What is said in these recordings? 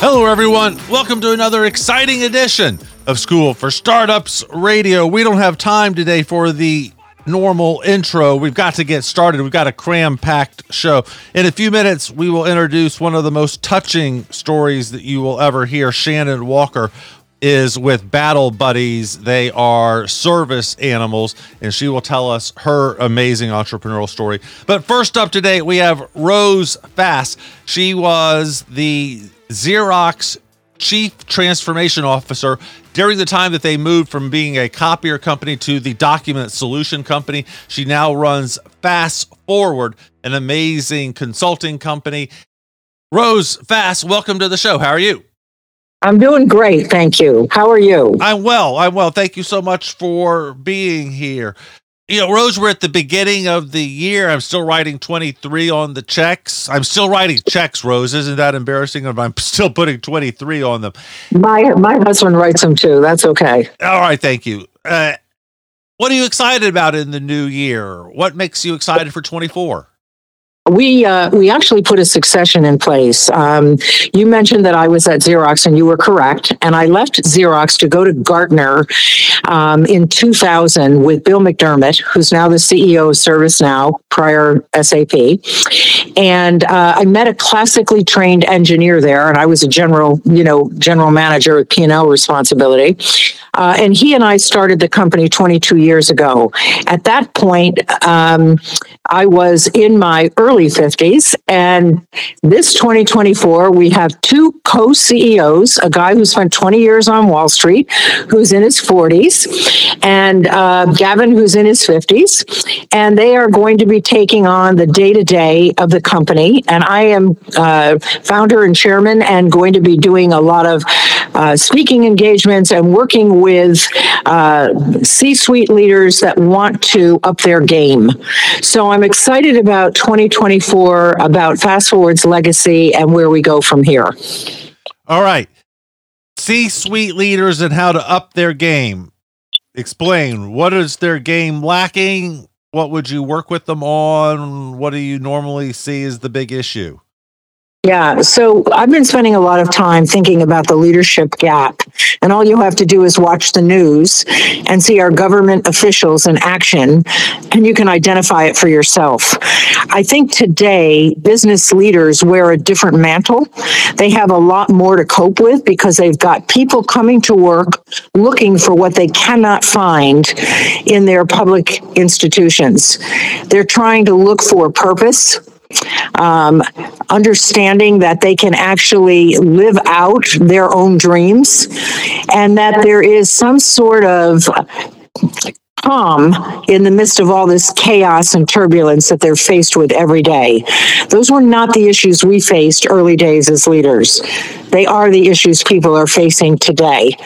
Hello, everyone. Welcome to another exciting edition of School for Startups Radio. We don't have time today for the normal intro. We've got to get started. We've got a cram packed show. In a few minutes, we will introduce one of the most touching stories that you will ever hear. Shannon Walker is with Battle Buddies. They are service animals, and she will tell us her amazing entrepreneurial story. But first up today, we have Rose Fass. She was the Xerox chief transformation officer during the time that they moved from being a copier company to the document solution company. She now runs Fast Forward, an amazing consulting company. Rose Fass, welcome to the show. How are you? I'm doing great. Thank you. How are you? I'm well. I'm well. Thank you so much for being here you know, Rose, we're at the beginning of the year. I'm still writing 23 on the checks. I'm still writing checks, Rose. Isn't that embarrassing? I'm still putting 23 on them. My my husband writes them too. That's okay. All right, thank you. Uh, what are you excited about in the new year? What makes you excited for 24? We uh, we actually put a succession in place. Um, you mentioned that I was at Xerox, and you were correct. And I left Xerox to go to Gartner um, in 2000 with Bill McDermott, who's now the CEO of ServiceNow, prior SAP. And uh, I met a classically trained engineer there, and I was a general, you know, general manager with P&L responsibility. Uh, and he and I started the company 22 years ago. At that point, um, I was in my early 50s. And this 2024, we have two co CEOs a guy who spent 20 years on Wall Street, who's in his 40s, and uh, Gavin, who's in his 50s. And they are going to be taking on the day to day of the company. And I am uh, founder and chairman and going to be doing a lot of uh, speaking engagements and working with uh, C suite leaders that want to up their game. So I'm excited about 2024, about fassforward's legacy and where we go from here. All right. C suite leaders and how to up their game. Explain what is their game lacking? What would you work with them on? What do you normally see as the big issue? Yeah, so I've been spending a lot of time thinking about the leadership gap. And all you have to do is watch the news and see our government officials in action, and you can identify it for yourself. I think today business leaders wear a different mantle. They have a lot more to cope with because they've got people coming to work looking for what they cannot find in their public institutions. They're trying to look for purpose um, understanding that they can actually live out their own dreams and that there is some sort of calm in the midst of all this chaos and turbulence that they're faced with every day. Those were not the issues we faced early days as leaders. They are the issues people are facing today.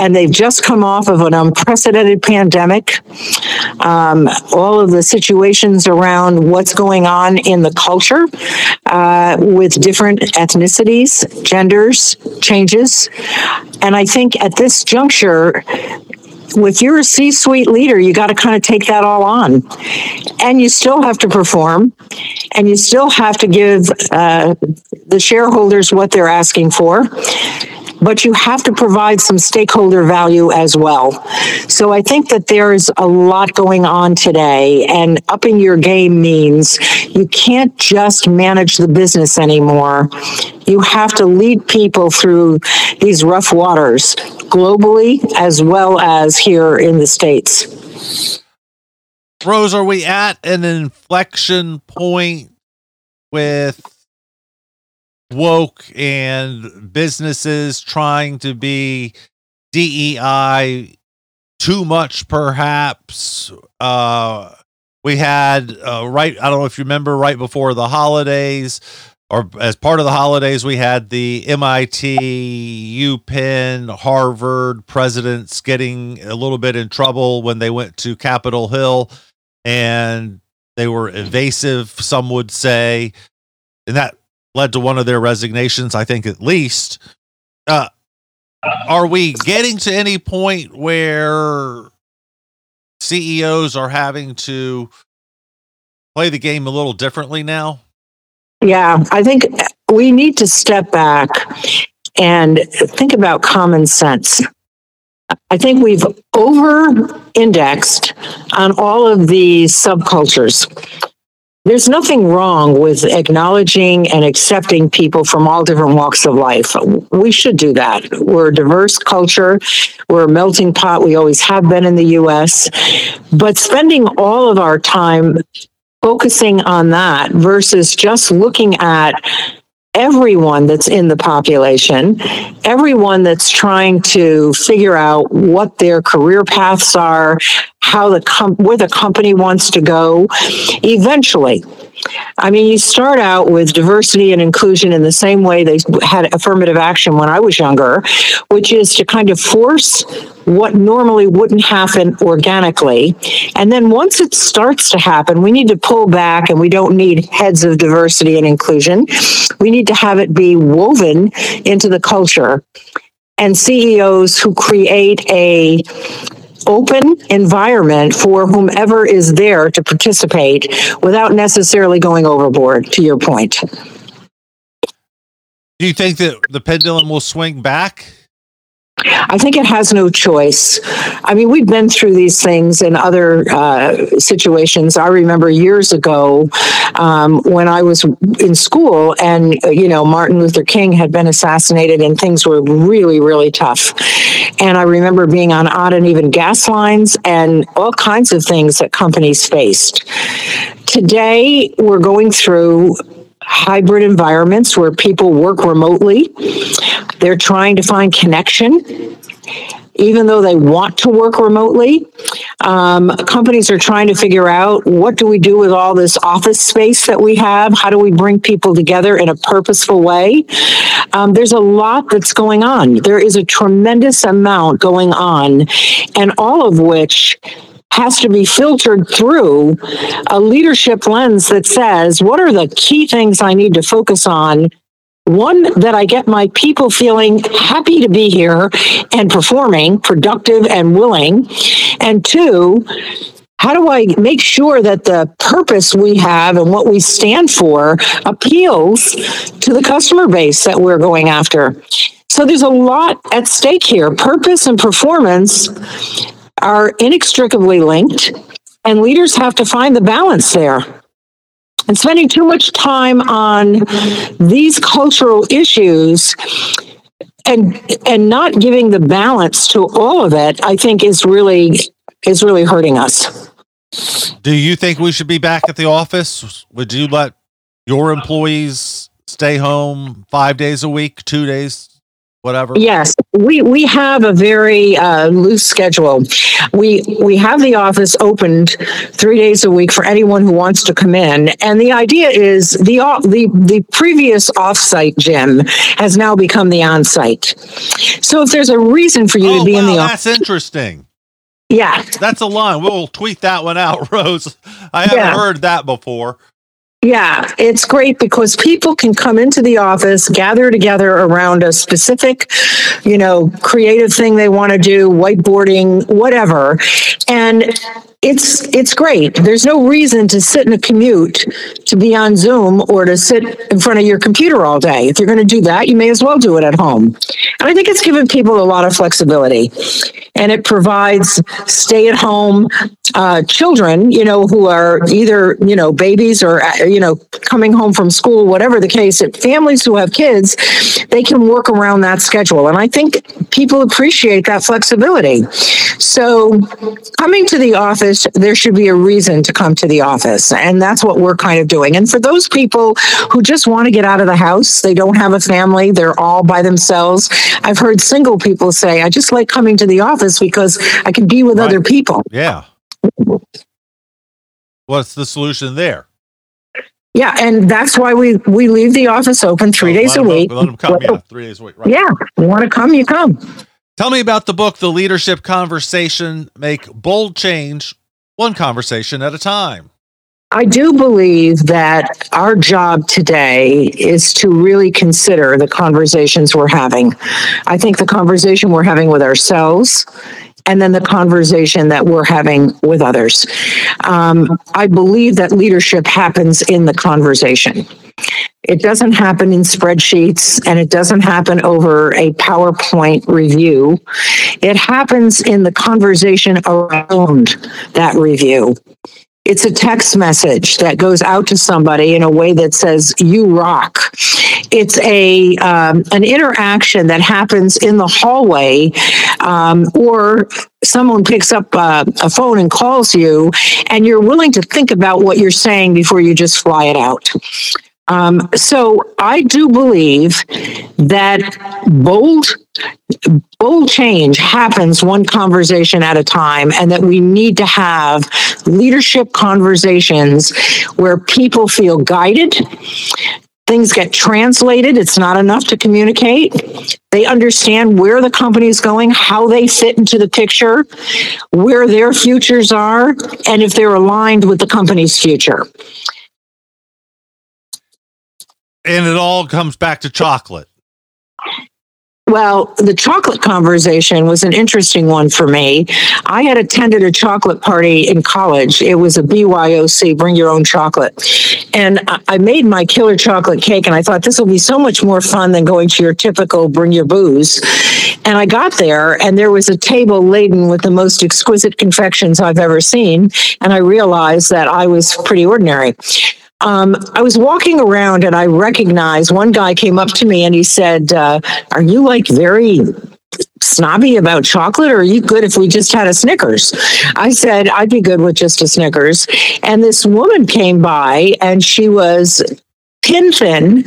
And they've just come off of an unprecedented pandemic. Um, all of the situations around what's going on in the culture uh, with different ethnicities, genders, changes. And I think at this juncture, if you're a C-suite leader, you got to kind of take that all on, and you still have to perform, and you still have to give uh, the shareholders what they're asking for but you have to provide some stakeholder value as well. So I think that there is a lot going on today, and upping your game means you can't just manage the business anymore. You have to lead people through these rough waters globally as well as here in the States. Rose, are we at an inflection point with woke and businesses trying to be DEI too much, perhaps. Uh, we had uh, right. I don't know if you remember right before the holidays, or as part of the holidays, we had the MIT, UPenn, Harvard presidents getting a little bit in trouble when they went to Capitol Hill, and they were evasive. Some would say, and that led to one of their resignations, I think at least. Uh, are we getting to any point where CEOs are having to play the game a little differently now? Yeah, I think we need to step back and think about common sense. I think we've over indexed on all of these subcultures. There's nothing wrong with acknowledging and accepting people from all different walks of life. We should do that. We're a diverse culture. We're a melting pot. We always have been in the US. But spending all of our time focusing on that versus just looking at everyone that's in the population, everyone that's trying to figure out what their career paths are, how the com- where the company wants to go. Eventually, I mean, you start out with diversity and inclusion in the same way they had affirmative action when I was younger, which is to kind of force what normally wouldn't happen organically. And then once it starts to happen, we need to pull back and we don't need heads of diversity and inclusion. We need to have it be woven into the culture. And CEOs who create a open environment for whomever is there to participate without necessarily going overboard, to your point. Do you think that the pendulum will swing back? I think it has no choice. I mean, we've been through these things in other uh, situations. I remember years ago um, when I was in school and, you know, Martin Luther King had been assassinated and things were really, really tough. And I remember being on odd and even gas lines and all kinds of things that companies faced. Today, we're going through hybrid environments where people work remotely. They're trying to find connection. Even though they want to work remotely, um, companies are trying to figure out what do we do with all this office space that we have? How do we bring people together in a purposeful way? Um, there's a lot that's going on. There is a tremendous amount going on, and all of which has to be filtered through a leadership lens that says, what are the key things I need to focus on? One, that I get my people feeling happy to be here and performing, productive and willing. And two, how do I make sure that the purpose we have and what we stand for appeals to the customer base that we're going after? So there's a lot at stake here. Purpose and performance are inextricably linked, and leaders have to find the balance there. And spending too much time on these cultural issues and and not giving the balance to all of it, I think is really is really hurting us. Do you think we should be back at the office? Would you let your employees stay home five days a week, two days whatever? Yes, we we have a very uh, loose schedule. We we have the office opened three days a week for anyone who wants to come in, and the idea is the the the previous offsite gym has now become the onsite. So if there's a reason for you oh, to be wow, in the office, that's interesting. Yeah, that's a line. We'll tweet that one out, Rose. I haven't yeah. heard that before. Yeah, it's great because people can come into the office, gather together around a specific, you know, creative thing they want to do, whiteboarding, whatever. And it's it's great. There's no reason to sit in a commute to be on Zoom or to sit in front of your computer all day. If you're going to do that, you may as well do it at home. And I think it's given people a lot of flexibility and it provides stay at home uh, children, you know, who are either, you know, babies or, uh, you know, coming home from school, whatever the case, families who have kids, they can work around that schedule. And I think people appreciate that flexibility. So coming to the office, there should be a reason to come to the office. And that's what we're kind of doing. And for those people who just want to get out of the house, they don't have a family, they're all by themselves. I've heard single people say, I just like coming to the office office because I can be with right. other people. Yeah. What's the solution there? Yeah, and that's why we we leave the office open three oh, days a week. let them come. Yeah, three days a week. Right. Yeah, you want to come, you come. Tell me about the book, The Leadership Conversation. Make bold change, one conversation at a time. I do believe that our job today is to really consider the conversations we're having. I think the conversation we're having with ourselves and then the conversation that we're having with others. Um, I believe that leadership happens in the conversation. It doesn't happen in spreadsheets and it doesn't happen over a PowerPoint review. It happens in the conversation around that review. It's a text message that goes out to somebody in a way that says "You rock." It's a um, an interaction that happens in the hallway, um, or someone picks up uh, a phone and calls you, and you're willing to think about what you're saying before you just fly it out. Um, so I do believe that bold bold change happens one conversation at a time and that we need to have leadership conversations where people feel guided things get translated it's not enough to communicate they understand where the company is going how they fit into the picture where their futures are and if they're aligned with the company's future and it all comes back to chocolate well, the chocolate conversation was an interesting one for me. I had attended a chocolate party in college. It was a BYOC, bring your own chocolate. And I made my killer chocolate cake, and I thought this will be so much more fun than going to your typical bring your booze. And I got there, and there was a table laden with the most exquisite confections I've ever seen. And I realized that I was pretty ordinary um, I was walking around and I recognized one guy came up to me and he said, uh, Are you like very snobby about chocolate or are you good if we just had a Snickers? I said, I'd be good with just a Snickers. And this woman came by and she was pin thin.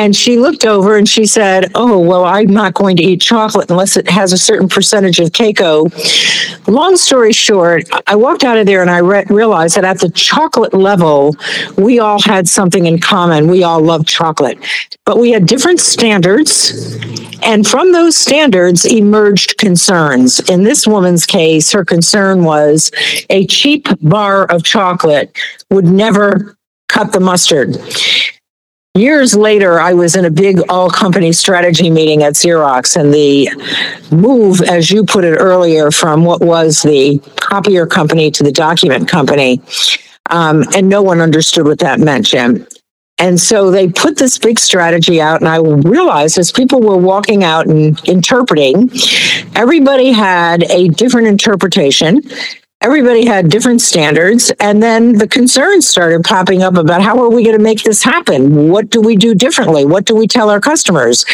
And she looked over and she said, Oh, well, I'm not going to eat chocolate unless it has a certain percentage of cacao. Long story short, I walked out of there and I re- realized that at the chocolate level, we all had something in common. We all loved chocolate, but we had different standards. And from those standards emerged concerns. In this woman's case, her concern was a cheap bar of chocolate would never cut the mustard. Years later, I was in a big all company strategy meeting at Xerox, and the move, as you put it earlier, from what was the copier company to the document company, um, and no one understood what that meant, Jim. And so they put this big strategy out, and I realized as people were walking out and interpreting, everybody had a different interpretation everybody had different standards and then the concerns started popping up about how are we going to make this happen? What do we do differently? What do we tell our customers?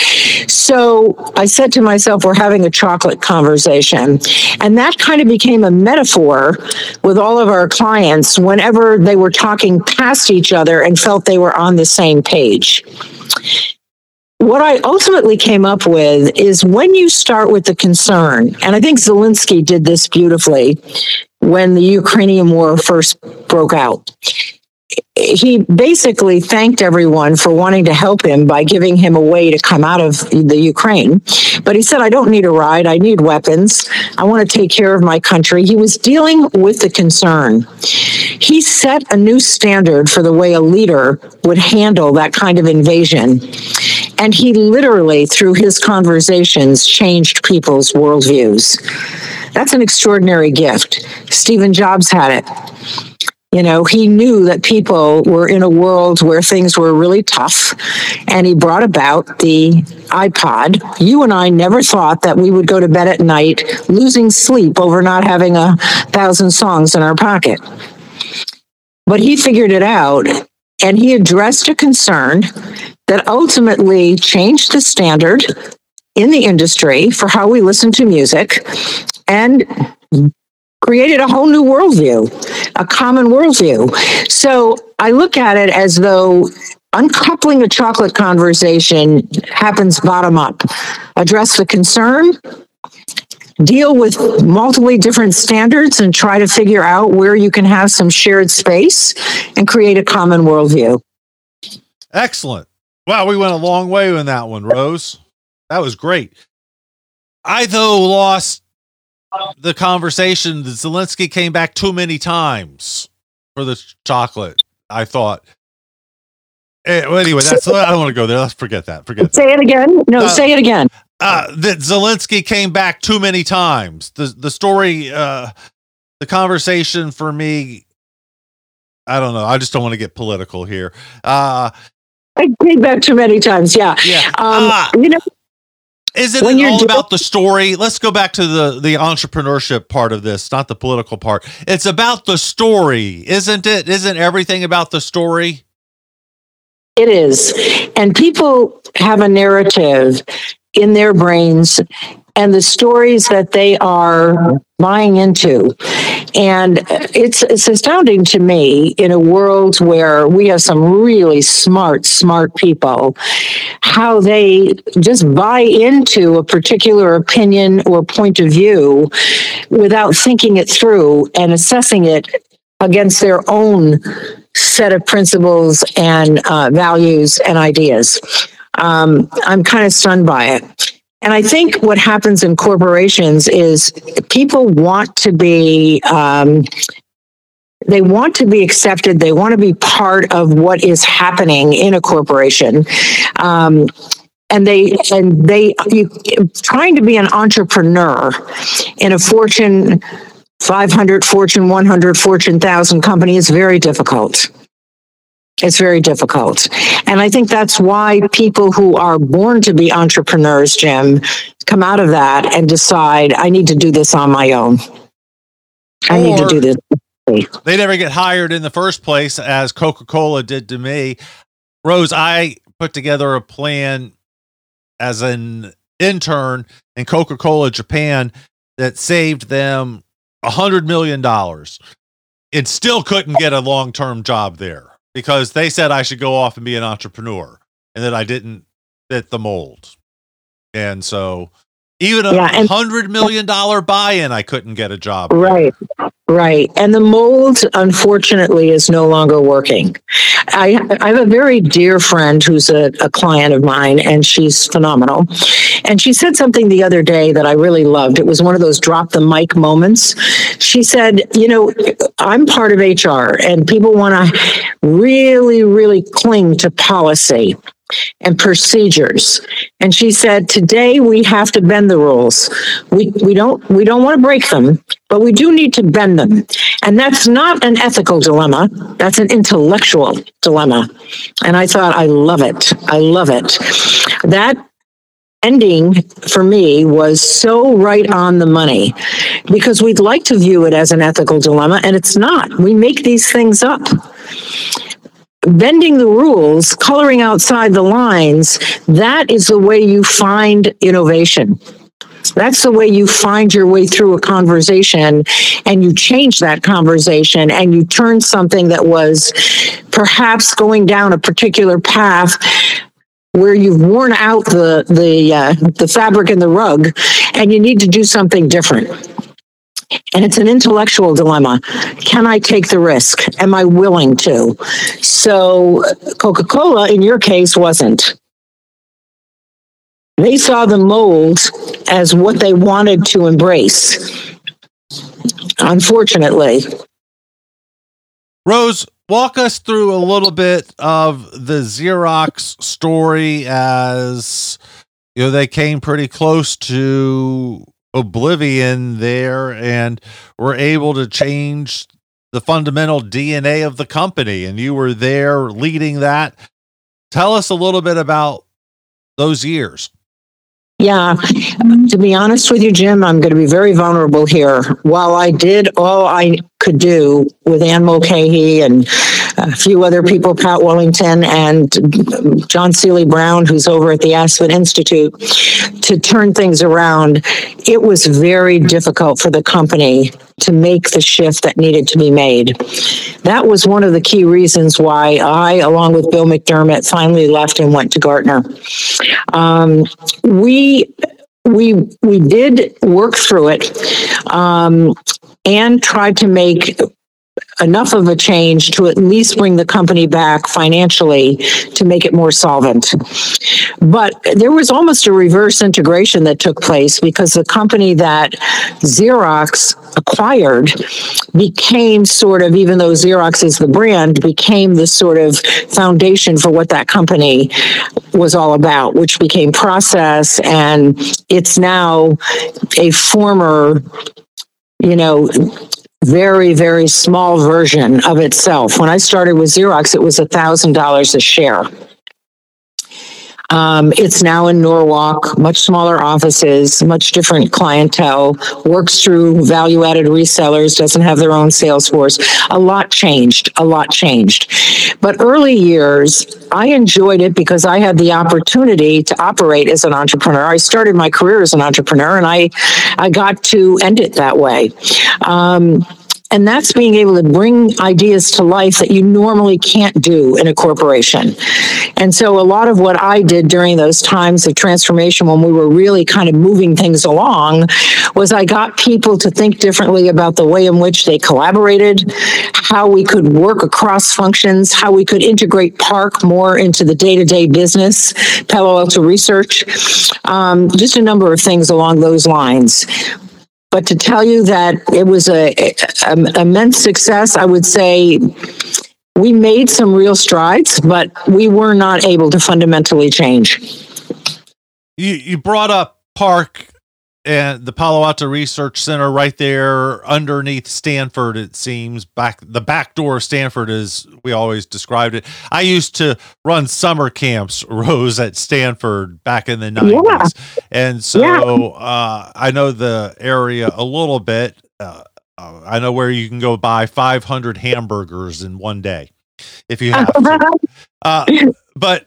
So i said to myself we're having a chocolate conversation. And that kind of became a metaphor with all of our clients whenever they were talking past each other and felt they were on the same page. What I ultimately came up with is when you start with the concern, and I think Zelensky did this beautifully when the Ukrainian war first broke out he basically thanked everyone for wanting to help him by giving him a way to come out of the Ukraine. But he said, I don't need a ride. I need weapons. I want to take care of my country. He was dealing with the concern. He set a new standard for the way a leader would handle that kind of invasion. And he literally, through his conversations, changed people's worldviews. That's an extraordinary gift. Stephen Jobs had it. You know, he knew that people were in a world where things were really tough, and he brought about the iPod. You and I never thought that we would go to bed at night losing sleep over not having a thousand songs in our pocket. But he figured it out, and he addressed a concern that ultimately changed the standard in the industry for how we listen to music and created a whole new worldview, a common worldview. So I look at it as though uncoupling a chocolate conversation happens bottom up. Address the concern, deal with multiple different standards, and try to figure out where you can have some shared space and create a common worldview. Excellent. Wow, we went a long way in that one, Rose. That was great. I, though, lost the conversation that Zelensky came back too many times for the chocolate. I thought. Eh, well, anyway, that's I don't want to go there. Let's forget that. Forget. Say that. it again. No, uh, say it again. uh, that Zelensky came back too many times. The the story, uh, the conversation for me, I don't know. I just don't want to get political here. Uh, I came back too many times. Yeah. Yeah. Um, Ah. you know, Isn't When it all doing- about the story? Let's go back to the the entrepreneurship part of this, not the political part. It's about the story, isn't it? Isn't everything about the story? It is. And people have a narrative in their brains and the stories that they are buying into. And it's it's astounding to me in a world where we have some really smart, smart people, how they just buy into a particular opinion or point of view without thinking it through and assessing it against their own set of principles and uh, values and ideas. Um, I'm kind of stunned by it. And I think what happens in corporations is people want to be, um, they want to be accepted. They want to be part of what is happening in a corporation. Um, and they, and they, you, trying to be an entrepreneur in a Fortune 500, Fortune 100, Fortune 1000 company is very difficult. It's very difficult. And I think that's why people who are born to be entrepreneurs, Jim, come out of that and decide, I need to do this on my own. I need to do this. They never get hired in the first place, as Coca Cola did to me. Rose, I put together a plan as an intern in Coca Cola Japan that saved them a hundred million dollars and still couldn't get a long term job there because they said I should go off and be an entrepreneur and that I didn't fit the mold. And so even a Yeah, hundred million dollar buy in, I couldn't get a job. there. Right, right. And the mold, unfortunately, is no longer working. I, I have a very dear friend who's a, a client of mine, and she's phenomenal. And she said something the other day that I really loved. It was one of those drop the mic moments. She said, You know, I'm part of HR, and people want to really, really cling to policy and procedures. And she said, today we have to bend the rules. We, we don't, we don't want to break them, but we do need to bend them. And that's not an ethical dilemma. That's an intellectual dilemma. And I thought, I love it. I love it. That ending for me was so right on the money because we'd like to view it as an ethical dilemma and it's not. We make these things up bending the rules, coloring outside the lines, that is the way you find innovation. That's the way you find your way through a conversation and you change that conversation and you turn something that was perhaps going down a particular path where you've worn out the the uh, the fabric and the rug and you need to do something different. And it's an intellectual dilemma. Can I take the risk? Am I willing to? So, Coca Cola, in your case, wasn't. They saw the mold as what they wanted to embrace. Unfortunately, Rose, walk us through a little bit of the Xerox story as you know they came pretty close to oblivion there and were able to change the fundamental DNA of the company and you were there leading that. Tell us a little bit about those years. Yeah, to be honest with you, Jim, I'm going to be very vulnerable here. While I did all I could do with Anne Mulcahy and a few other people, Pat Wallington and John Seeley Brown, who's over at the Aspen Institute, to turn things around, it was very difficult for the company to make the shift that needed to be made. That was one of the key reasons why I, along with Bill McDermott, finally left and went to Gartner. Um, we we we did work through it um, and tried to make enough of a change to at least bring the company back financially to make it more solvent. But there was almost a reverse integration that took place because the company that Xerox acquired became sort of, even though Xerox is the brand, became the sort of foundation for what that company was all about, which became process. And it's now a former you know, very, very small version of itself. When I started with Xerox, it was $1,000 a share. Um, it's now in Norwalk, much smaller offices, much different clientele, works through value added resellers, doesn't have their own sales force. A lot changed, a lot changed. But early years, I enjoyed it because I had the opportunity to operate as an entrepreneur. I started my career as an entrepreneur and I, I got to end it that way. Um, and that's being able to bring ideas to life that you normally can't do in a corporation. And so a lot of what I did during those times of transformation when we were really kind of moving things along was I got people to think differently about the way in which they collaborated, how we could work across functions, how we could integrate PARC more into the day-to-day business, Palo Alto Research, um, just a number of things along those lines. But to tell you that it was a, a, immense success, I would say we made some real strides, but we were not able to fundamentally change. You you brought up PARC and the Palo Alto Research Center right there underneath Stanford, it seems. Back the back door of Stanford as we always described it. I used to run summer camps, Rose, at Stanford back in the 90s. Yeah. And so yeah. uh, I know the area a little bit. Uh, uh, I know where you can go buy 500 hamburgers in one day if you have to. Uh, but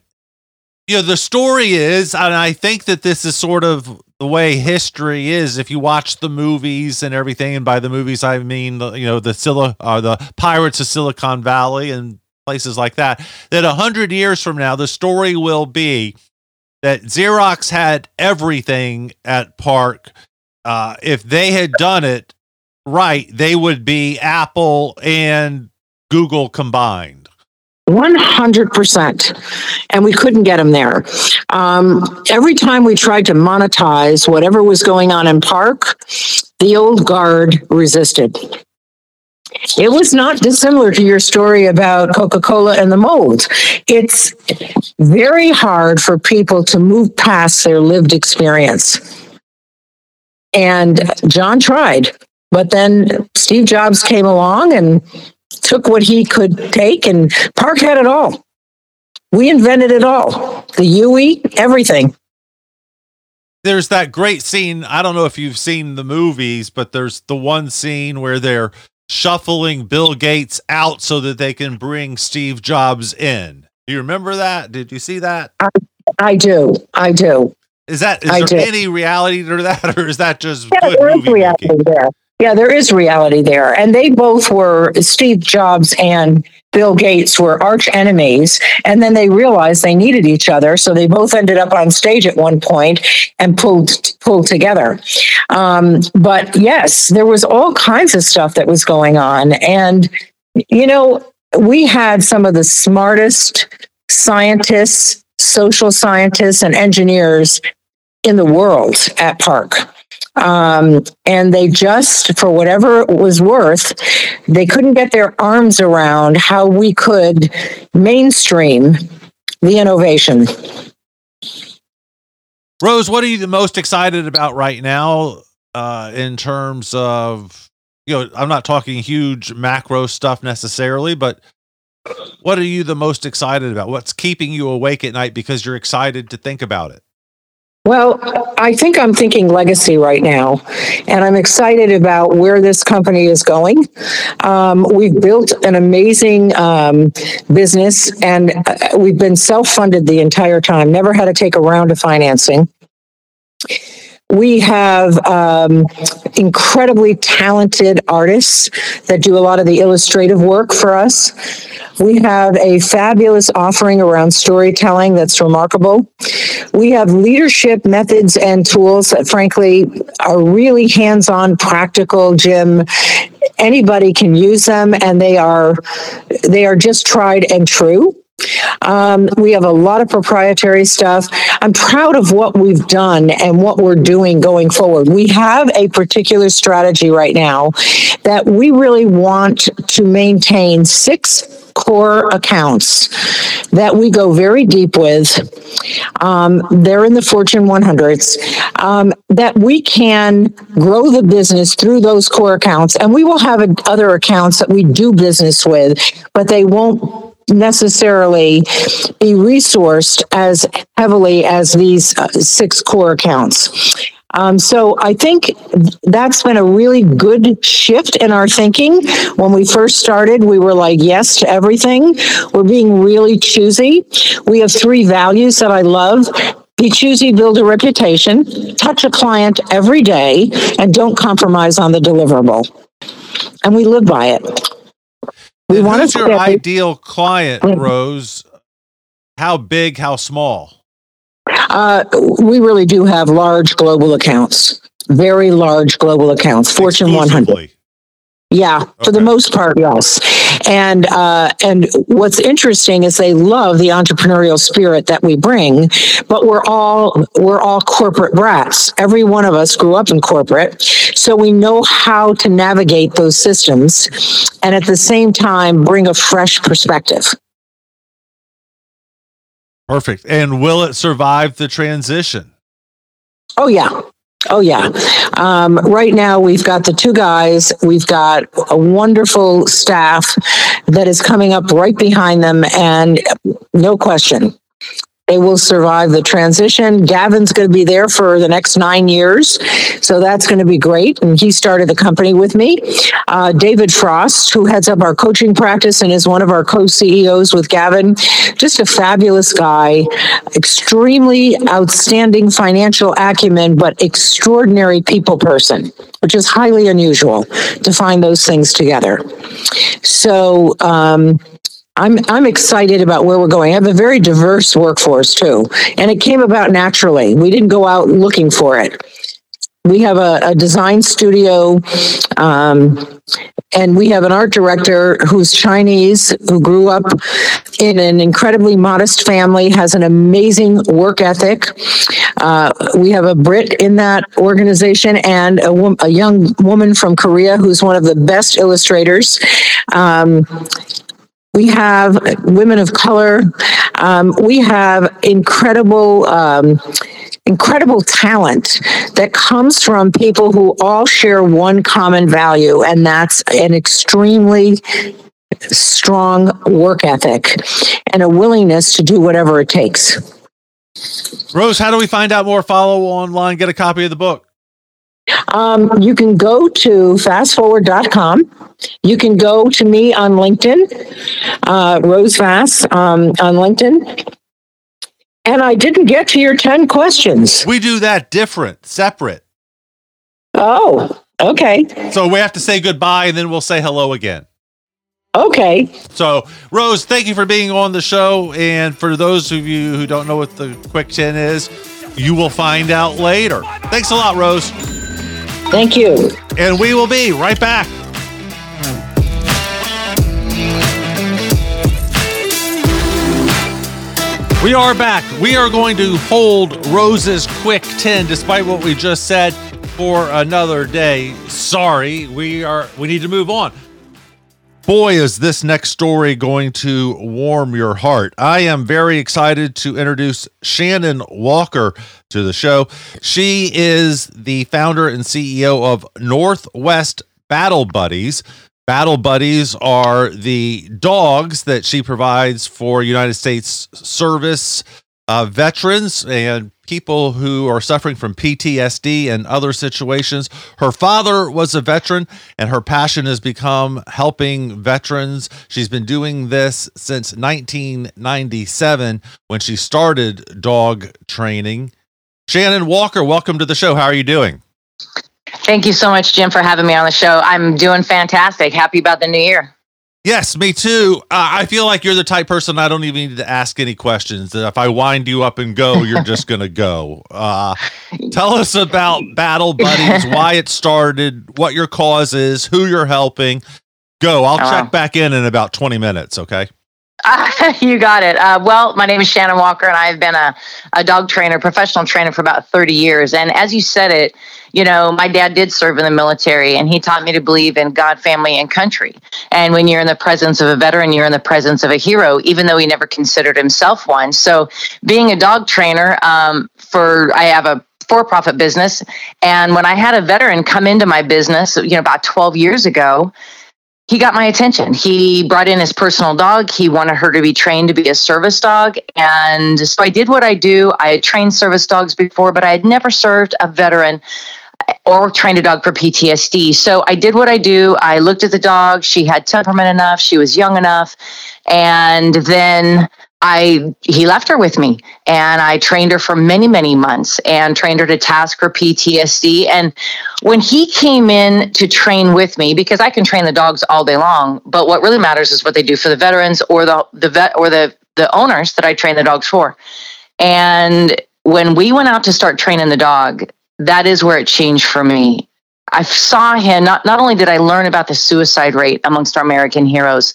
you know the story is and i think that this is sort of the way history is if you watch the movies and everything and by the movies i mean you know the Sil- uh, the pirates of silicon valley and places like that that a hundred years from now the story will be that xerox had everything at PARC. Uh, if they had done it right they would be apple and google combined 100%. And we couldn't get them there. Um, every time we tried to monetize whatever was going on in PARC, the old guard resisted. It was not dissimilar to your story about Coca Cola and the mold. It's very hard for people to move past their lived experience. And John tried, but then Steve Jobs came along and took what he could take, and PARC had it all. We invented it all the UE, everything. There's that great scene. I don't know if you've seen the movies, but there's the one scene where they're shuffling Bill Gates out so that they can bring Steve Jobs in. Do you remember that? Did you see that? I, I do. I do. Is that is I there do. any reality to that, or is that just yeah, good movie reality making? there? Yeah, there is reality there. And they both were, Steve Jobs and Bill Gates were arch enemies. And then they realized they needed each other. So they both ended up on stage at one point and pulled, pulled together. Um, but yes, there was all kinds of stuff that was going on. And, you know, we had some of the smartest scientists, social scientists, and engineers in the world at PARC. Um, and they just, for whatever it was worth, they couldn't get their arms around how we could mainstream the innovation. Rose, what are you the most excited about right now uh, in terms of, you know, I'm not talking huge macro stuff necessarily, but what are you the most excited about? What's keeping you awake at night because you're excited to think about it? Well, I think I'm thinking legacy right now, and I'm excited about where this company is going. Um, we've built an amazing um, business, and uh, we've been self funded the entire time, never had to take a round of financing. We have um, incredibly talented artists that do a lot of the illustrative work for us. We have a fabulous offering around storytelling that's remarkable. We have leadership methods and tools that, frankly, are really hands on, practical, Jim, anybody can use them, and they are they are just tried and true. Um, we have a lot of proprietary stuff. I'm proud of what we've done and what we're doing going forward. We have a particular strategy right now that we really want to maintain six core accounts that we go very deep with. Um, they're in the Fortune 100s. Um, that we can grow the business through those core accounts, and we will have other accounts that we do business with, but they won't necessarily be resourced as heavily as these uh, six core accounts. Um, so I think that's been a really good shift in our thinking. When we first started, we were like yes to everything. We're being really choosy. We have three values that I love. Be choosy, build a reputation, touch a client every day, and don't compromise on the deliverable. And we live by it. We want Who's your ideal client, Rose? How big? How small? Uh, we really do have large global accounts, very large global accounts, Fortune 100. Yeah, okay. for the most part, yes. And uh, and what's interesting is they love the entrepreneurial spirit that we bring, but we're all we're all corporate brats. Every one of us grew up in corporate, so we know how to navigate those systems, and at the same time bring a fresh perspective. Perfect. And will it survive the transition? Oh yeah, Oh, yeah. Um, right now, we've got the two guys. We've got a wonderful staff that is coming up right behind them. And no question, they will survive the transition. Gavin's going to be there for the next nine years. So that's going to be great. And he started the company with me. Uh, David Frost, who heads up our coaching practice and is one of our co CEOs with Gavin, just a fabulous guy, extremely outstanding financial acumen, but extraordinary people person, which is highly unusual to find those things together. So, um, I'm I'm excited about where we're going. I have a very diverse workforce too, and it came about naturally. We didn't go out looking for it. We have a, a design studio, um, and we have an art director who's Chinese, who grew up in an incredibly modest family, has an amazing work ethic. Uh, we have a Brit in that organization and a, a, young woman from Korea who's one of the best illustrators. Um, we have women of color. Um, we have incredible, um, incredible talent that comes from people who all share one common value, and that's an extremely strong work ethic and a willingness to do whatever it takes. Rose, how do we find out more? Follow online, get a copy of the book. Um, you can go to fassforward.com. You can go to me on LinkedIn, uh, Rose Fass um, on LinkedIn. And I didn't get to your 10 questions. We do that different, separate. Oh, okay. So we have to say goodbye and then we'll say hello again. Okay. So, Rose, thank you for being on the show. And for those of you who don't know what the Quick 10 is, you will find out later. Thanks a lot, Rose. Thank you. And we will be right back. We are back. We are going to hold Rose's quick 10 despite what we just said for another day. Sorry, we are we need to move on. Boy, is this next story going to warm your heart. I am very excited to introduce Shannon Walker to the show. She is the founder and CEO of Northwest Battle Buddies. Battle Buddies are the dogs that she provides for United States service uh, veterans and people who are suffering from PTSD and other situations. Her father was a veteran, and her passion has become helping veterans. She's been doing this since 1997 when she started dog training. Shannon Walker, welcome to the show. How are you doing? Thank you so much, Jim, for having me on the show. I'm doing fantastic. Happy about the new year. Yes, me too. Uh, I feel like you're the type person I don't even need to ask any questions. That if I wind you up and go, you're just going to go. Uh, tell us about Battle Buddies, why it started, what your cause is, who you're helping. Go. I'll uh, check back in in about 20 minutes. Okay. You got it. Uh, well, my name is Shannon Walker, and I've been a, a dog trainer, professional trainer for about 30 years. And as you said it, you know, my dad did serve in the military, and he taught me to believe in God, family, and country. And when you're in the presence of a veteran, you're in the presence of a hero, even though he never considered himself one. So, being a dog trainer, um, for I have a for profit business. And when I had a veteran come into my business, you know, about 12 years ago, he got my attention. He brought in his personal dog. He wanted her to be trained to be a service dog. And so I did what I do. I had trained service dogs before, but I had never served a veteran or trained a dog for PTSD. So I did what I do. I looked at the dog. She had temperament enough. She was young enough. And then I he left her with me and I trained her for many many months and trained her to task her PTSD and when he came in to train with me because I can train the dogs all day long but what really matters is what they do for the veterans or the the vet or the the owners that I train the dogs for. And when we went out to start training the dog that is where it changed for me. I saw him not not only did I learn about the suicide rate amongst our American heroes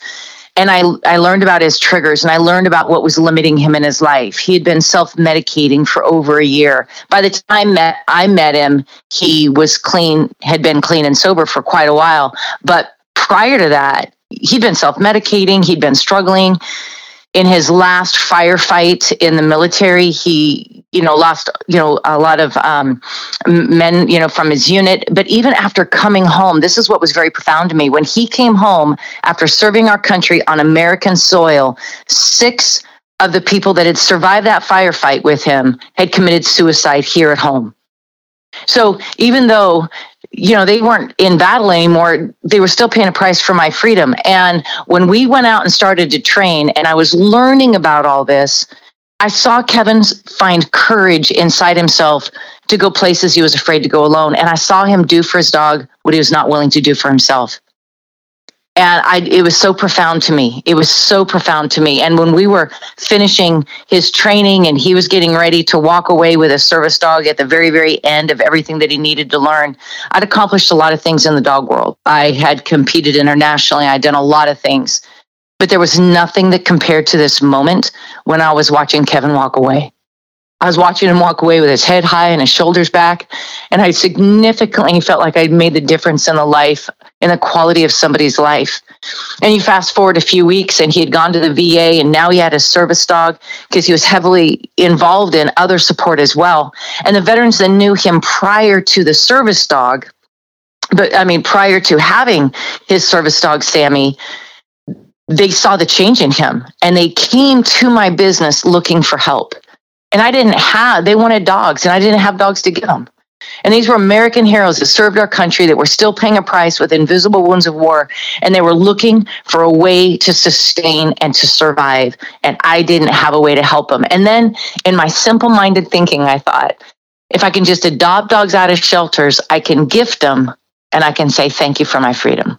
and I, I learned about his triggers and I learned about what was limiting him in his life. He had been self medicating for over a year. By the time met, I met him, he was clean, had been clean and sober for quite a while. But prior to that, he'd been self medicating, he'd been struggling in his last firefight in the military, he, you know, lost, you know, a lot of um, men, you know, from his unit. But even after coming home, this is what was very profound to me. When he came home after serving our country on American soil, six of the people that had survived that firefight with him had committed suicide here at home. So even though you know, they weren't in battle anymore. They were still paying a price for my freedom. And when we went out and started to train, and I was learning about all this, I saw Kevin find courage inside himself to go places he was afraid to go alone. And I saw him do for his dog what he was not willing to do for himself and I, it was so profound to me. It was so profound to me. And when we were finishing his training and he was getting ready to walk away with a service dog at the very, very end of everything that he needed to learn, I'd accomplished a lot of things in the dog world. I had competed internationally, I'd done a lot of things, but there was nothing that compared to this moment when I was watching Kevin walk away. I was watching him walk away with his head high and his shoulders back. And I significantly felt like I'd made the difference in the life, in the quality of somebody's life. And you fast forward a few weeks and he had gone to the VA and now he had a service dog because he was heavily involved in other support as well. And the veterans that knew him prior to the service dog, but I mean, prior to having his service dog, Sammy, they saw the change in him and they came to my business looking for help and I didn't have, they wanted dogs, and I didn't have dogs to give them. And these were American heroes that served our country that were still paying a price with invisible wounds of war. And they were looking for a way to sustain and to survive. And I didn't have a way to help them. And then in my simple minded thinking, I thought, if I can just adopt dogs out of shelters, I can gift them and I can say thank you for my freedom.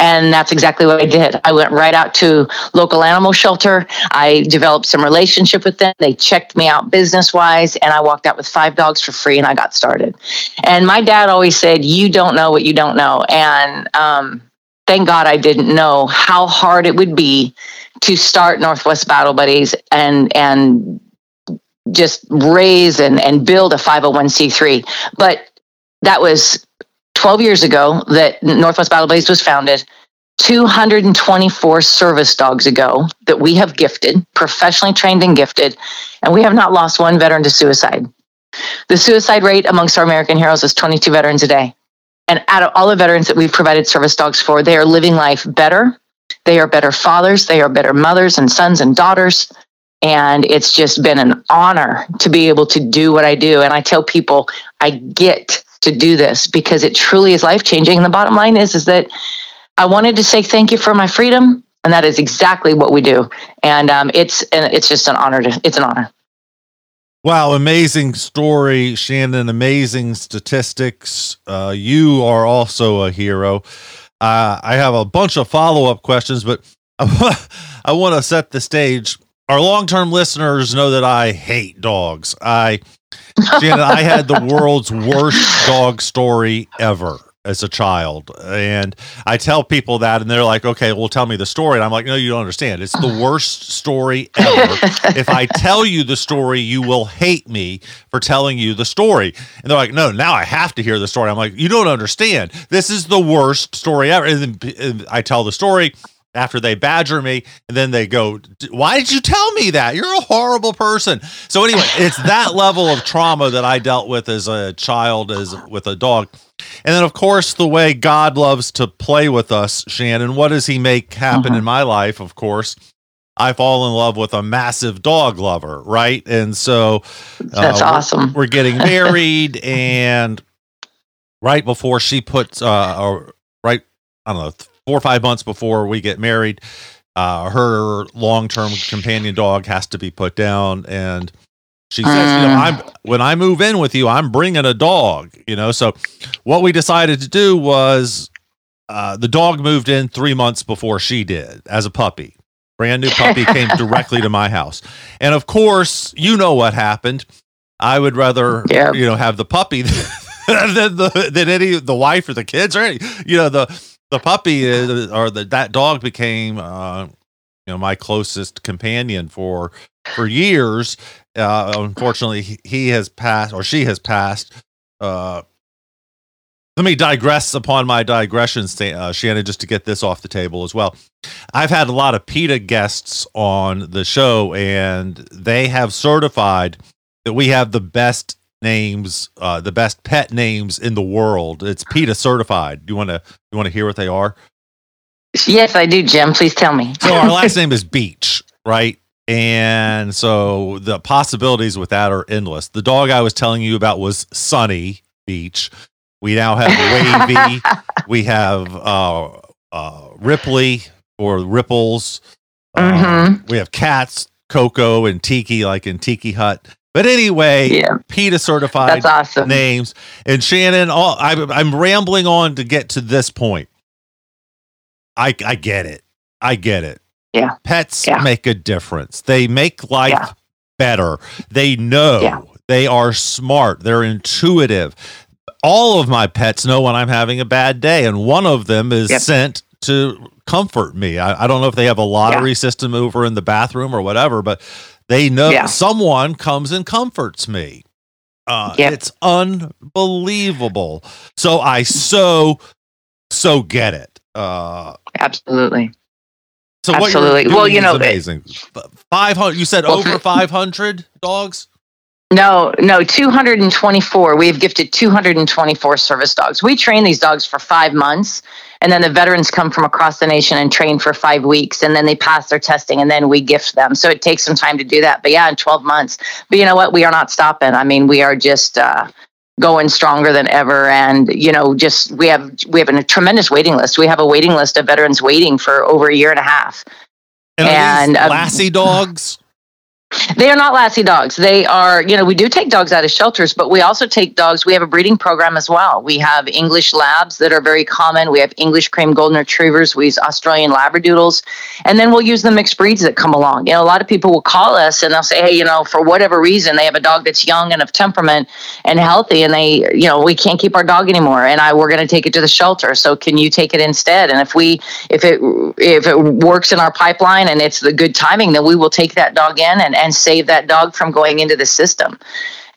And that's exactly what I did. I went right out to local animal shelter. I developed some relationship with them. They checked me out business wise, and I walked out with five dogs for free, and I got started. And my dad always said, "You don't know what you don't know." And um, thank God I didn't know how hard it would be to start Northwest Battle Buddies and and just raise and, and build a 501c3. But that was 12 years ago that Northwest Battle Buddies was founded, 224 service dogs ago that we have gifted, professionally trained and gifted, and we have not lost one veteran to suicide. The suicide rate amongst our American heroes is 22 veterans a day. And out of all the veterans that we've provided service dogs for, they are living life better. They are better fathers. They are better mothers and sons and daughters. And it's just been an honor to be able to do what I do. And I tell people, I get to do this because it truly is life changing. And the bottom line is, is that I wanted to say thank you for my freedom, and that is exactly what we do. And um, it's and it's just an honor to it's an honor. Wow, amazing story, Shannon. Amazing statistics. Uh, you are also a hero. Uh, I have a bunch of follow up questions, but I want to set the stage. Our long term listeners know that I hate dogs. I, Janet, I had the world's worst dog story ever as a child. And I tell people that, and they're like, okay, well, tell me the story. And I'm like, no, you don't understand. It's the worst story ever. if I tell you the story, you will hate me for telling you the story. And they're like, no, now I have to hear the story. I'm like, you don't understand. This is the worst story ever. And then I tell the story after they badger me and then they go why did you tell me that you're a horrible person so anyway it's that level of trauma that i dealt with as a child as with a dog and then, of course, the way God loves to play with us, Shannon, what does He make happen mm-hmm. in my life? Of course, I fall in love with a massive dog lover, right? And so uh, that's awesome. We're, we're getting married, and right before she puts, uh, or right, I don't know, four or five months before we get married, uh, her long term companion dog has to be put down. And she says, you know, I'm mm. when I move in with you, I'm bringing a dog. You know, so what we decided to do was uh, the dog moved in three months before she did as a puppy. Brand new puppy came directly to my house, and of course, you know what happened. I would rather, yep. you know, have the puppy than the than any the wife or the kids or any. You know, the the puppy is, or the that dog became, uh, you know, my closest companion for for years uh, unfortunately, he has passed or she has passed. Uh, let me digress upon my digressions, uh, Shannon, just to get this off the table as well. I've had a lot of PETA guests on the show, and they have certified that we have the best names, uh, the best pet names in the world. It's PETA certified. Do you want to you want to hear what they are? Yes, I do, Jim. Please tell me. so our last name is Beach, right? And so the possibilities with that are endless. The dog I was telling you about was Sunny Beach. We now have Wavy. we have uh, uh, Ripley or Ripples. Mm-hmm. Um, we have cats, Coco, and Tiki, like in Tiki Hut. But anyway, yeah. PETA certified awesome. names. And Shannon, all, I, I'm rambling on to get to this point. I, I get it. I get it. Yeah. Pets yeah. make a difference. They make life yeah. better. They know. They are smart. They're intuitive. All of my pets know when I'm having a bad day, and one of them is yep. sent to comfort me. I, I, don't know if they have a lottery system over in the bathroom or whatever, but they know someone comes and comforts me. Uh, yep. It's unbelievable. So I so, so get it. Uh, Absolutely. So Absolutely. well, you know, amazing. Five hundred. You said well, over five hundred dogs. No, no, 224. We've gifted 224 service dogs. We train these dogs for five months, and then the veterans come from across the nation and train for five weeks, and then they pass their testing, and then we gift them. So it takes some time to do that. But yeah, in 12 months. But you know what? We are not stopping. I mean, we are just. Uh, going stronger than ever and you know just we have we have a tremendous waiting list we have a waiting list of veterans waiting for over a year and a half and, and um, lassie dogs they are not lassie dogs. They are, you know, we do take dogs out of shelters, but we also take dogs. We have a breeding program as well. We have English labs that are very common. We have English cream golden retrievers. We use Australian labradoodles. And then we'll use the mixed breeds that come along. You know, a lot of people will call us and they'll say, hey, you know, for whatever reason, they have a dog that's young and of temperament and healthy, and they, you know, we can't keep our dog anymore. And I, we're going to take it to the shelter. So can you take it instead? And if we, if it, if it works in our pipeline and it's the good timing, then we will take that dog in and and save that dog from going into the system.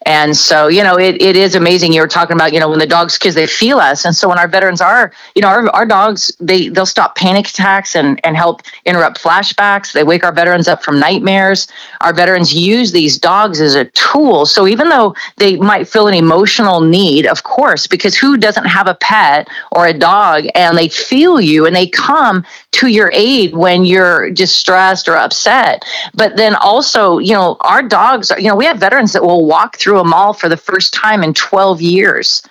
And so, you know, it, it is amazing. You were talking about, you know, when the dogs, because they feel us. And so when our veterans are, you know, our, our dogs, they, they'll stop panic attacks and, and help interrupt flashbacks. They wake our veterans up from nightmares. Our veterans use these dogs as a tool. So even though they might feel an emotional need, of course, because who doesn't have a pet or a dog and they feel you and they come to your aid when you're distressed or upset. But then also, you know, our dogs, are, you know, we have veterans that will walk through a mall for the first time in 12 years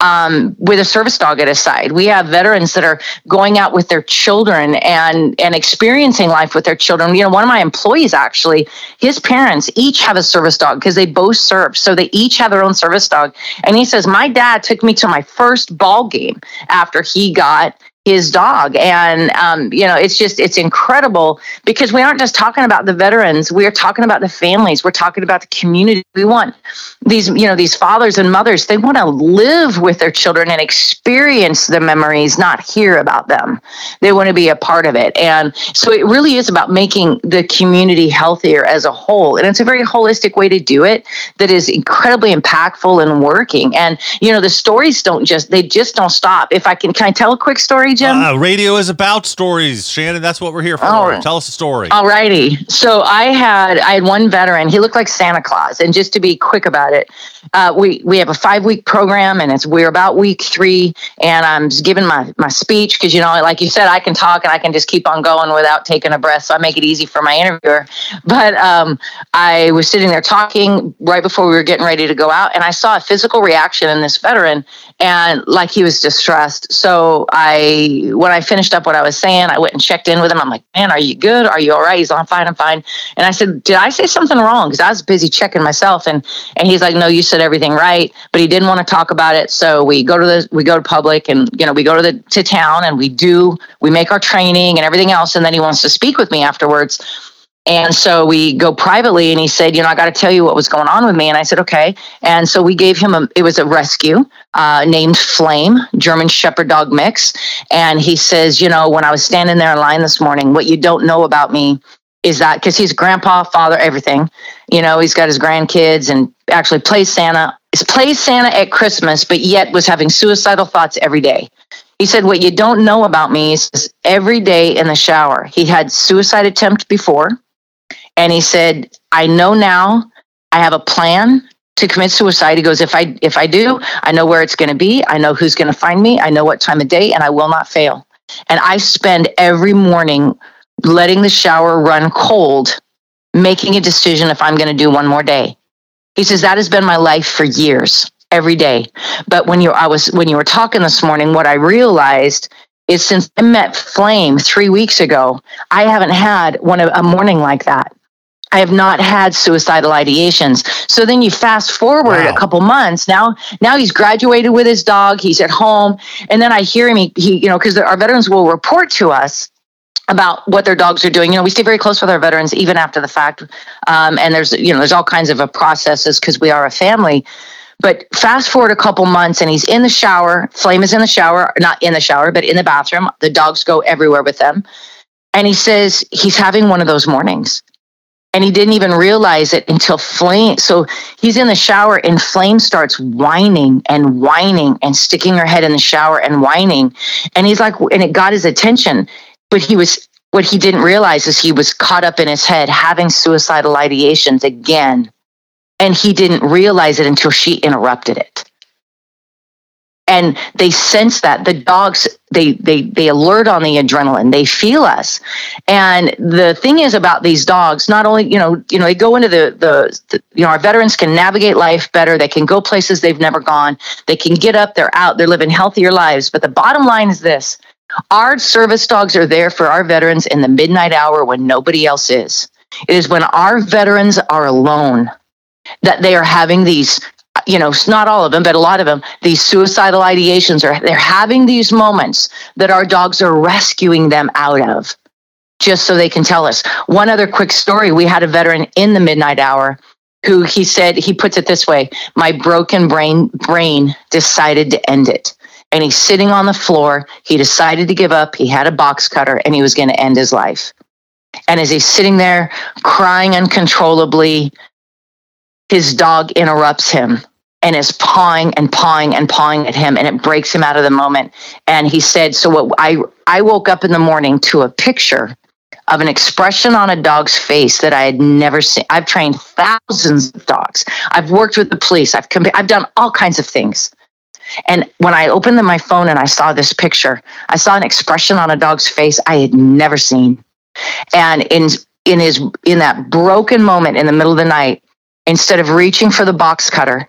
um, with a service dog at his side. We have veterans that are going out with their children and and experiencing life with their children. You know, one of my employees actually, his parents each have a service dog because they both serve, so they each have their own service dog. And he says, my dad took me to my first ball game after he got his dog. And, um, you know, it's just, it's incredible because we aren't just talking about the veterans. We're talking about the families. We're talking about the community. We want these, you know, these fathers and mothers, they want to live with their children and experience the memories, not hear about them. They want to be a part of it. And so it really is about making the community healthier as a whole. And it's a very holistic way to do it that is incredibly impactful and working. And, you know, the stories don't just, they just don't stop. If I can, can I tell a quick story, Jim? Uh, radio is about stories, Shannon. That's what we're here for. Oh, tell us a story. All righty. So I had I had one veteran. He looked like Santa Claus. And just to be quick about it, uh, we we have a five week program, and it's we're about week three. And I'm giving my my speech because you know, like you said, I can talk and I can just keep on going without taking a breath. So I make it easy for my interviewer. But um, I was sitting there talking right before we were getting ready to go out, and I saw a physical reaction in this veteran, and like he was distressed. So I, when I finished up what I was saying, I went and checked in with him. I'm like, man, are you good? Are you all right? He's on fine. I'm fine. And I said, did I say something wrong? Because I was busy checking myself. And and he's like, no, you said everything right. But he didn't want to talk about it. So we go to the we go to public and you know we go to the to town and we do we make our training and everything else. And then he wants to speak with me afterwards. And so we go privately, and he said, "You know, I got to tell you what was going on with me." And I said, "Okay." And so we gave him a. It was a rescue uh, named Flame, German Shepherd dog mix. And he says, "You know, when I was standing there in line this morning, what you don't know about me is that because he's grandpa, father, everything. You know, he's got his grandkids and actually plays Santa. Plays Santa at Christmas, but yet was having suicidal thoughts every day." He said, What you don't know about me is every day in the shower, he had suicide attempt before. And he said, I know now I have a plan to commit suicide. He goes, if I if I do, I know where it's going to be. I know who's going to find me. I know what time of day, and I will not fail. And I spend every morning letting the shower run cold, making a decision if I'm going to do one more day. He says that has been my life for years, every day. But when you I was when you were talking this morning, what I realized is since I met Flame three weeks ago, I haven't had one a morning like that. I have not had suicidal ideations. So then you fast forward wow. a couple months. Now, now he's graduated with his dog. He's at home, and then I hear him. He, he you know, because our veterans will report to us about what their dogs are doing. You know, we stay very close with our veterans even after the fact. Um, and there's, you know, there's all kinds of a processes because we are a family. But fast forward a couple months and he's in the shower. Flame is in the shower, not in the shower, but in the bathroom. The dogs go everywhere with them. And he says he's having one of those mornings and he didn't even realize it until flame so he's in the shower and flame starts whining and whining and sticking her head in the shower and whining. And he's like and it got his attention. But he was what he didn't realize is he was caught up in his head having suicidal ideations again. And he didn't realize it until she interrupted it and they sense that the dogs they they they alert on the adrenaline. They feel us. And the thing is about these dogs not only you know you know they go into the, the, the you know our veterans can navigate life better. They can go places they've never gone. They can get up. They're out. They're living healthier lives. But the bottom line is this. Our service dogs are there for our veterans in the midnight hour when nobody else is. It is when our veterans are alone that they are having these you know, not all of them, but a lot of them, these suicidal ideations are they're having these moments that our dogs are rescuing them out of just so they can tell us. One other quick story we had a veteran in the midnight hour who he said, he puts it this way my broken brain brain decided to end it. And he's sitting on the floor. He decided to give up. He had a box cutter and he was going to end his life. And as he's sitting there crying uncontrollably, his dog interrupts him and is pawing and pawing and pawing at him and it breaks him out of the moment. And he said so what i i woke up in the morning to a picture of an expression on a dog's face that i had never seen. I've trained thousands of dogs. I've worked with the police. I've i've done all kinds of things. And when i opened my phone and i saw this picture i saw an expression on a dog's face i had never seen. And in in his in that broken moment in the middle of the night Instead of reaching for the box cutter,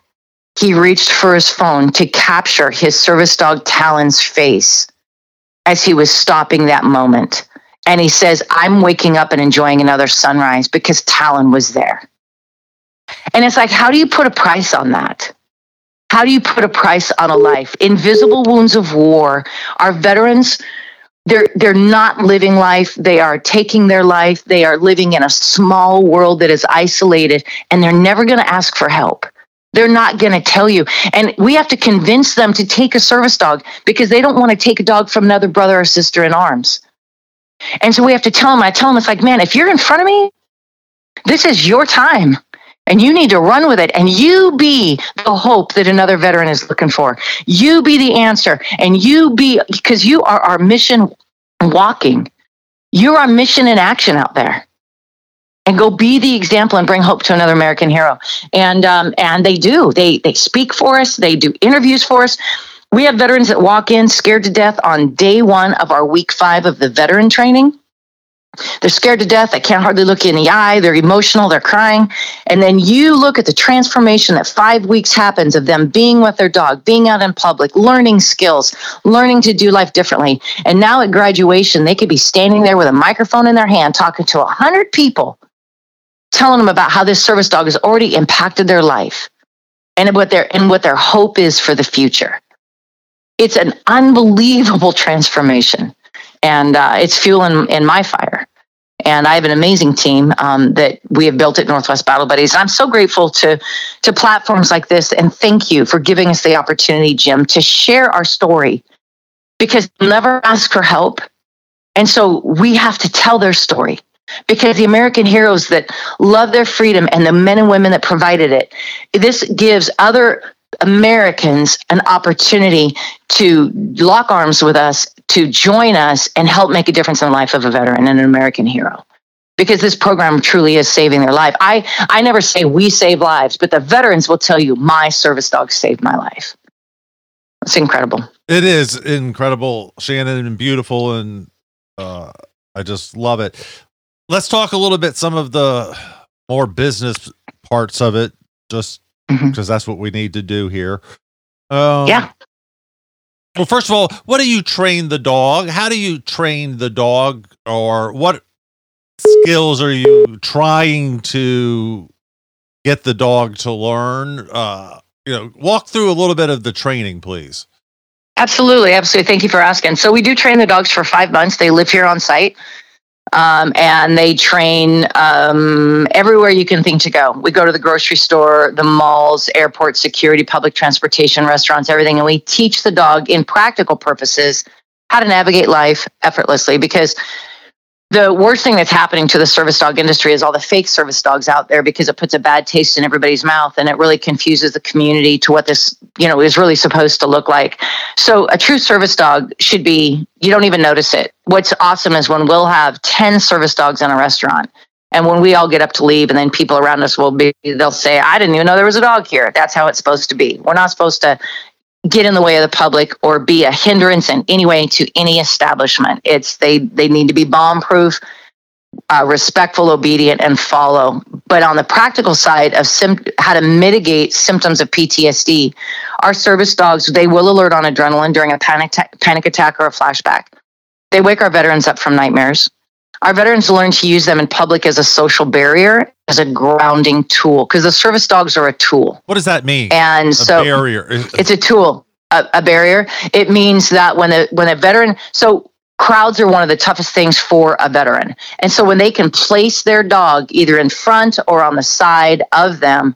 he reached for his phone to capture his service dog Talon's face as he was stopping that moment. And he says, I'm waking up and enjoying another sunrise because Talon was there. And it's like, how do you put a price on that? How do you put a price on a life? Invisible wounds of war. Our veterans they're they're not living life. They are taking their life. They are living in a small world that is isolated and they're never going to ask for help. They're not going to tell you. And we have to convince them to take a service dog because they don't want to take a dog from another brother or sister in arms. And so we have to tell them i tell them it's like man if you're in front of me this is your time and you need to run with it and you be the hope that another veteran is looking for. You be the answer and you be because you are our mission walking. You're our mission in action out there. And go be the example and bring hope to another american hero. And um, and they do. They they speak for us. They do interviews for us. We have veterans that walk in scared to death on day one of our week five of the veteran training they're scared to death. They can't hardly look you in the eye. They're emotional. They're crying. And then you look at the transformation that five weeks happens of them being with their dog, being out in public, learning skills, learning to do life differently. And now at graduation, they could be standing there with a microphone in their hand talking to a hundred people, telling them about how this service dog has already impacted their life and what their and what their hope is for the future. It's an unbelievable transformation and uh, it's fuel in, in my fire. And I have an amazing team um, that we have built at Northwest Battle Buddies. And I'm so grateful to to platforms like this. And thank you for giving us the opportunity, Jim, to share our story because never ask for help. And so we have to tell their story because the American heroes that love their freedom and the men and women that provided it, this gives other Americans an opportunity to lock arms with us, to join us, and help make a difference in the life of a veteran and an American hero. Because this program truly is saving their life. I, I never say we save lives, but the veterans will tell you my service dog saved my life. It's incredible. It is incredible, Shannon, and beautiful, and uh, I just love it. Let's talk a little bit some of the more business parts of it, just because mm-hmm. that's what we need to do here. Um, yeah. Well, first of all, what do you train the dog? How do you train the dog, or what skills are you trying to get the dog to learn? Uh, you know, walk through a little bit of the training, please. Absolutely, absolutely. Thank you for asking. So we do train the dogs for five months. They live here on site. Um, and they train um, everywhere you can think to go. We go to the grocery store, the malls, airport security, public transportation, restaurants, everything, and we teach the dog in practical purposes how to navigate life effortlessly because the worst thing that's happening to the service dog industry is all the fake service dogs out there because it puts a bad taste in everybody's mouth and it really confuses the community to what this you know is really supposed to look like. So a true service dog should be you don't even notice it. What's awesome is when we'll have 10 service dogs in a restaurant and when we all get up to leave and then people around us will be they'll say i didn't even know there was a dog here. That's how it's supposed to be. We're not supposed to get in the way of the public or be a hindrance in any way to any establishment. It's they they need to be bomb proof, uh, respectful, obedient, and follow. But on the practical side of sim- how to mitigate symptoms of PTSD, our service dogs they will alert on adrenaline during a panic panic attack or a flashback. They wake our veterans up from nightmares. Our veterans learn to use them in public as a social barrier, as a grounding tool, because the service dogs are a tool. What does that mean? And a so barrier. It's a tool, a, a barrier. It means that when a when a veteran, so crowds are one of the toughest things for a veteran. And so when they can place their dog either in front or on the side of them,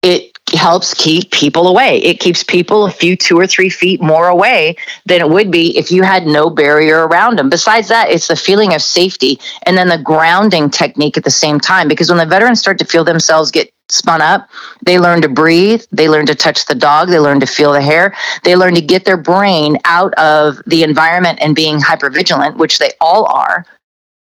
it helps keep people away. It keeps people a few two or three feet more away than it would be if you had no barrier around them. Besides that, it's the feeling of safety and then the grounding technique at the same time. Because when the veterans start to feel themselves get spun up, they learn to breathe, they learn to touch the dog, they learn to feel the hair, they learn to get their brain out of the environment and being hypervigilant, which they all are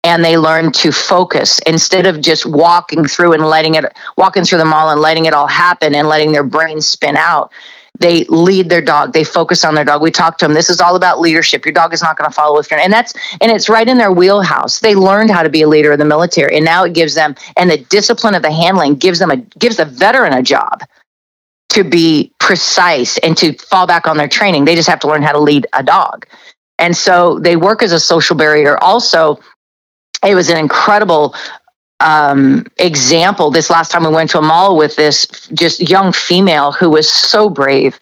and they learn to focus instead of just walking through and letting it walking through the mall and letting it all happen and letting their brain spin out. They lead their dog. They focus on their dog. We talk to them. This is all about leadership. Your dog is not going to follow with your and that's and it's right in their wheelhouse. They learned how to be a leader in the military and now it gives them and the discipline of the handling gives them a gives the veteran a job to be precise and to fall back on their training. They just have to learn how to lead a dog. And so they work as a social barrier. Also it was an incredible um, example. This last time we went to a mall with this just young female who was so brave.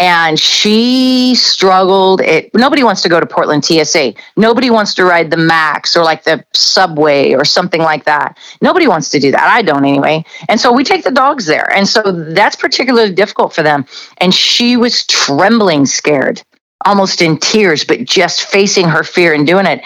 And she struggled. It nobody wants to go to portland tsa nobody wants to ride the max or like the subway or something like that. Nobody wants to do that. I don't anyway. And so we take the dogs there. And so that's particularly difficult for them. And she was trembling scared almost in tears but just facing her fear and doing it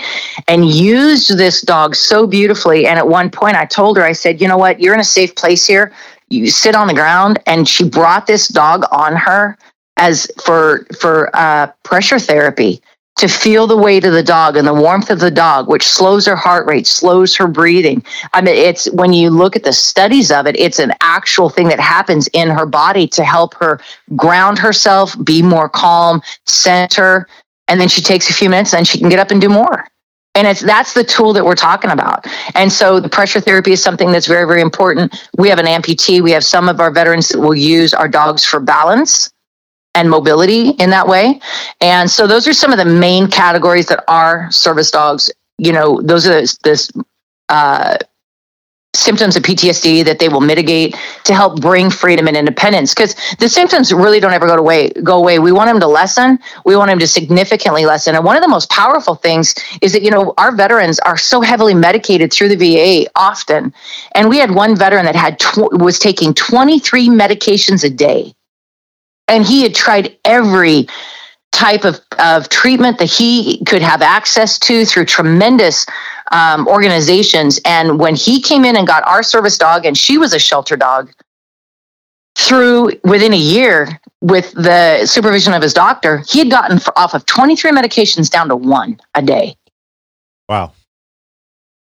and used this dog so beautifully. And at one point i told her i said you know what? You're in a safe place here. You sit on the ground. And she brought this dog on her as for for uh, pressure therapy to feel the weight of the dog and the warmth of the dog, which slows her heart rate, slows her breathing. I mean, it's when you look at the studies of it, it's an actual thing that happens in her body to help her ground herself, be more calm, center, and then she takes a few minutes and she can get up and do more. And it's that's the tool that we're talking about. And so the pressure therapy is something that's very, very important. We have an amputee. We have some of our veterans that will use our dogs for balance and mobility in that way. And so those are some of the main categories that are service dogs. You know, those are this uh, symptoms of PTSD that they will mitigate to help bring freedom and independence. Because the symptoms really don't ever go away. Go away. We want them to lessen. We want them to significantly lessen. And one of the most powerful things is that you know our veterans are so heavily medicated through the VA often, and we had one veteran that had tw- was taking 23 medications a day and he had tried every type of, of treatment that he could have access to through tremendous um, organizations. And when he came in and got our service dog, and she was a shelter dog, through within a year with the supervision of his doctor, he had gotten off of 23 medications down to one a day. Wow.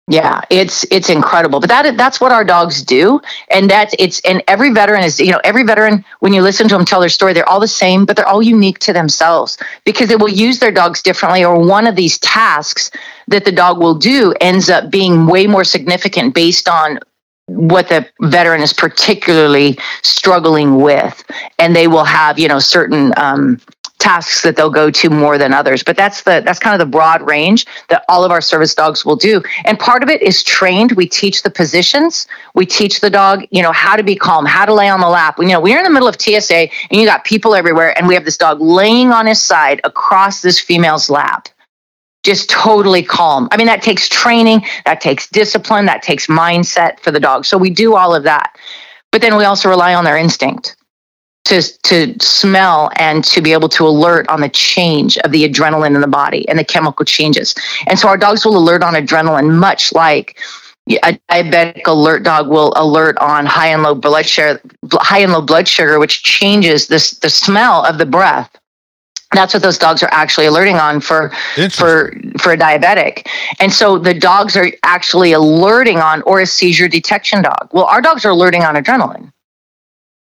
Yeah, it's it's incredible. But that that's what our dogs do, and that's it's and every veteran is you know every veteran when you listen to them tell their story, they're all the same, but they're all unique to themselves because they will use their dogs differently, or one of these tasks that the dog will do ends up being way more significant based on what the veteran is particularly struggling with, and they will have you know certain. Um, tasks that they'll go to more than others. But that's the that's kind of the broad range that all of our service dogs will do. And part of it is trained. We teach the positions. We teach the dog you know how to be calm how to lay on the lap. You know we're in the middle of tsa and you got people everywhere and we have this dog laying on his side across this female's lap. Just totally calm. I mean that takes training that takes discipline that takes mindset for the dog. So we do all of that. But then we also rely on their instinct to to smell and to be able to alert on the change of the adrenaline in the body and the chemical changes. And so our dogs will alert on adrenaline, much like a diabetic alert dog will alert on high and low blood sugar, high and low blood sugar, which changes this the smell of the breath. That's what those dogs are actually alerting on for for for a diabetic. And so the dogs are actually alerting on or a seizure detection dog. Well, our dogs are alerting on adrenaline.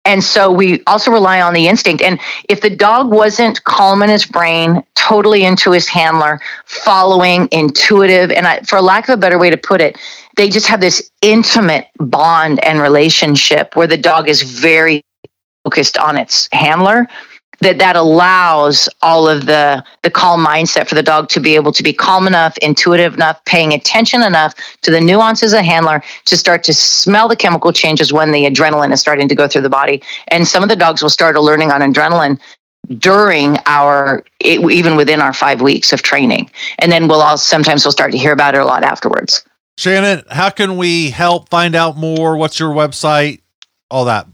And so we also rely on the instinct. And if the dog wasn't calm in his brain, totally into his handler, following, intuitive, and I, for lack of a better way to put it, they just have this intimate bond and relationship where the dog is very focused on its handler that that allows all of the the calm mindset for the dog to be able to be calm enough intuitive enough paying attention enough to the nuances of handler to start to smell the chemical changes when the adrenaline is starting to go through the body. And some of the dogs will start learning on adrenaline during our even within our five weeks of training. And then we'll all sometimes we'll start to hear about it a lot afterwards. Shannon how can we help find out more? What's your website? All that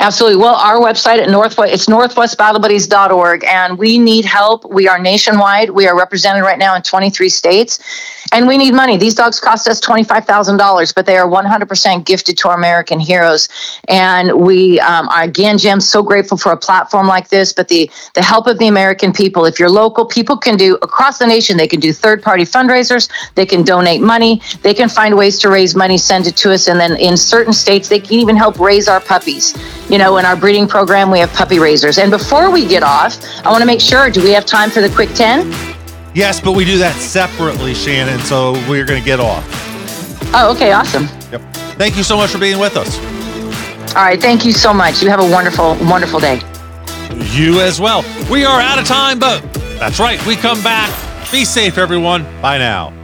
Absolutely. Well, our website at Northwest, it's northwestbattlebuddies.org, and we need help. We are nationwide. We are represented right now in 23 states, and we need money. These dogs cost us $25,000, but they are 100% gifted to our American heroes. And we um, are, again, Jim, so grateful for a platform like this, but the, the help of the American people. If you're local, people can do across the nation, they can do third party fundraisers, they can donate money, they can find ways to raise money, send it to us, and then in certain states, they can even help raise our puppies you know, in our breeding program, we have puppy raisers. And before we get off, I want to make sure do we have time for the quick 10? Yes, but we do that separately, Shannon. So we're going to get off. Oh, okay. Awesome. Yep. Thank you so much for being with us. All right. Thank you so much. You have a wonderful, wonderful day. You as well. We are out of time, but that's right. We come back. Be safe, everyone. Bye now.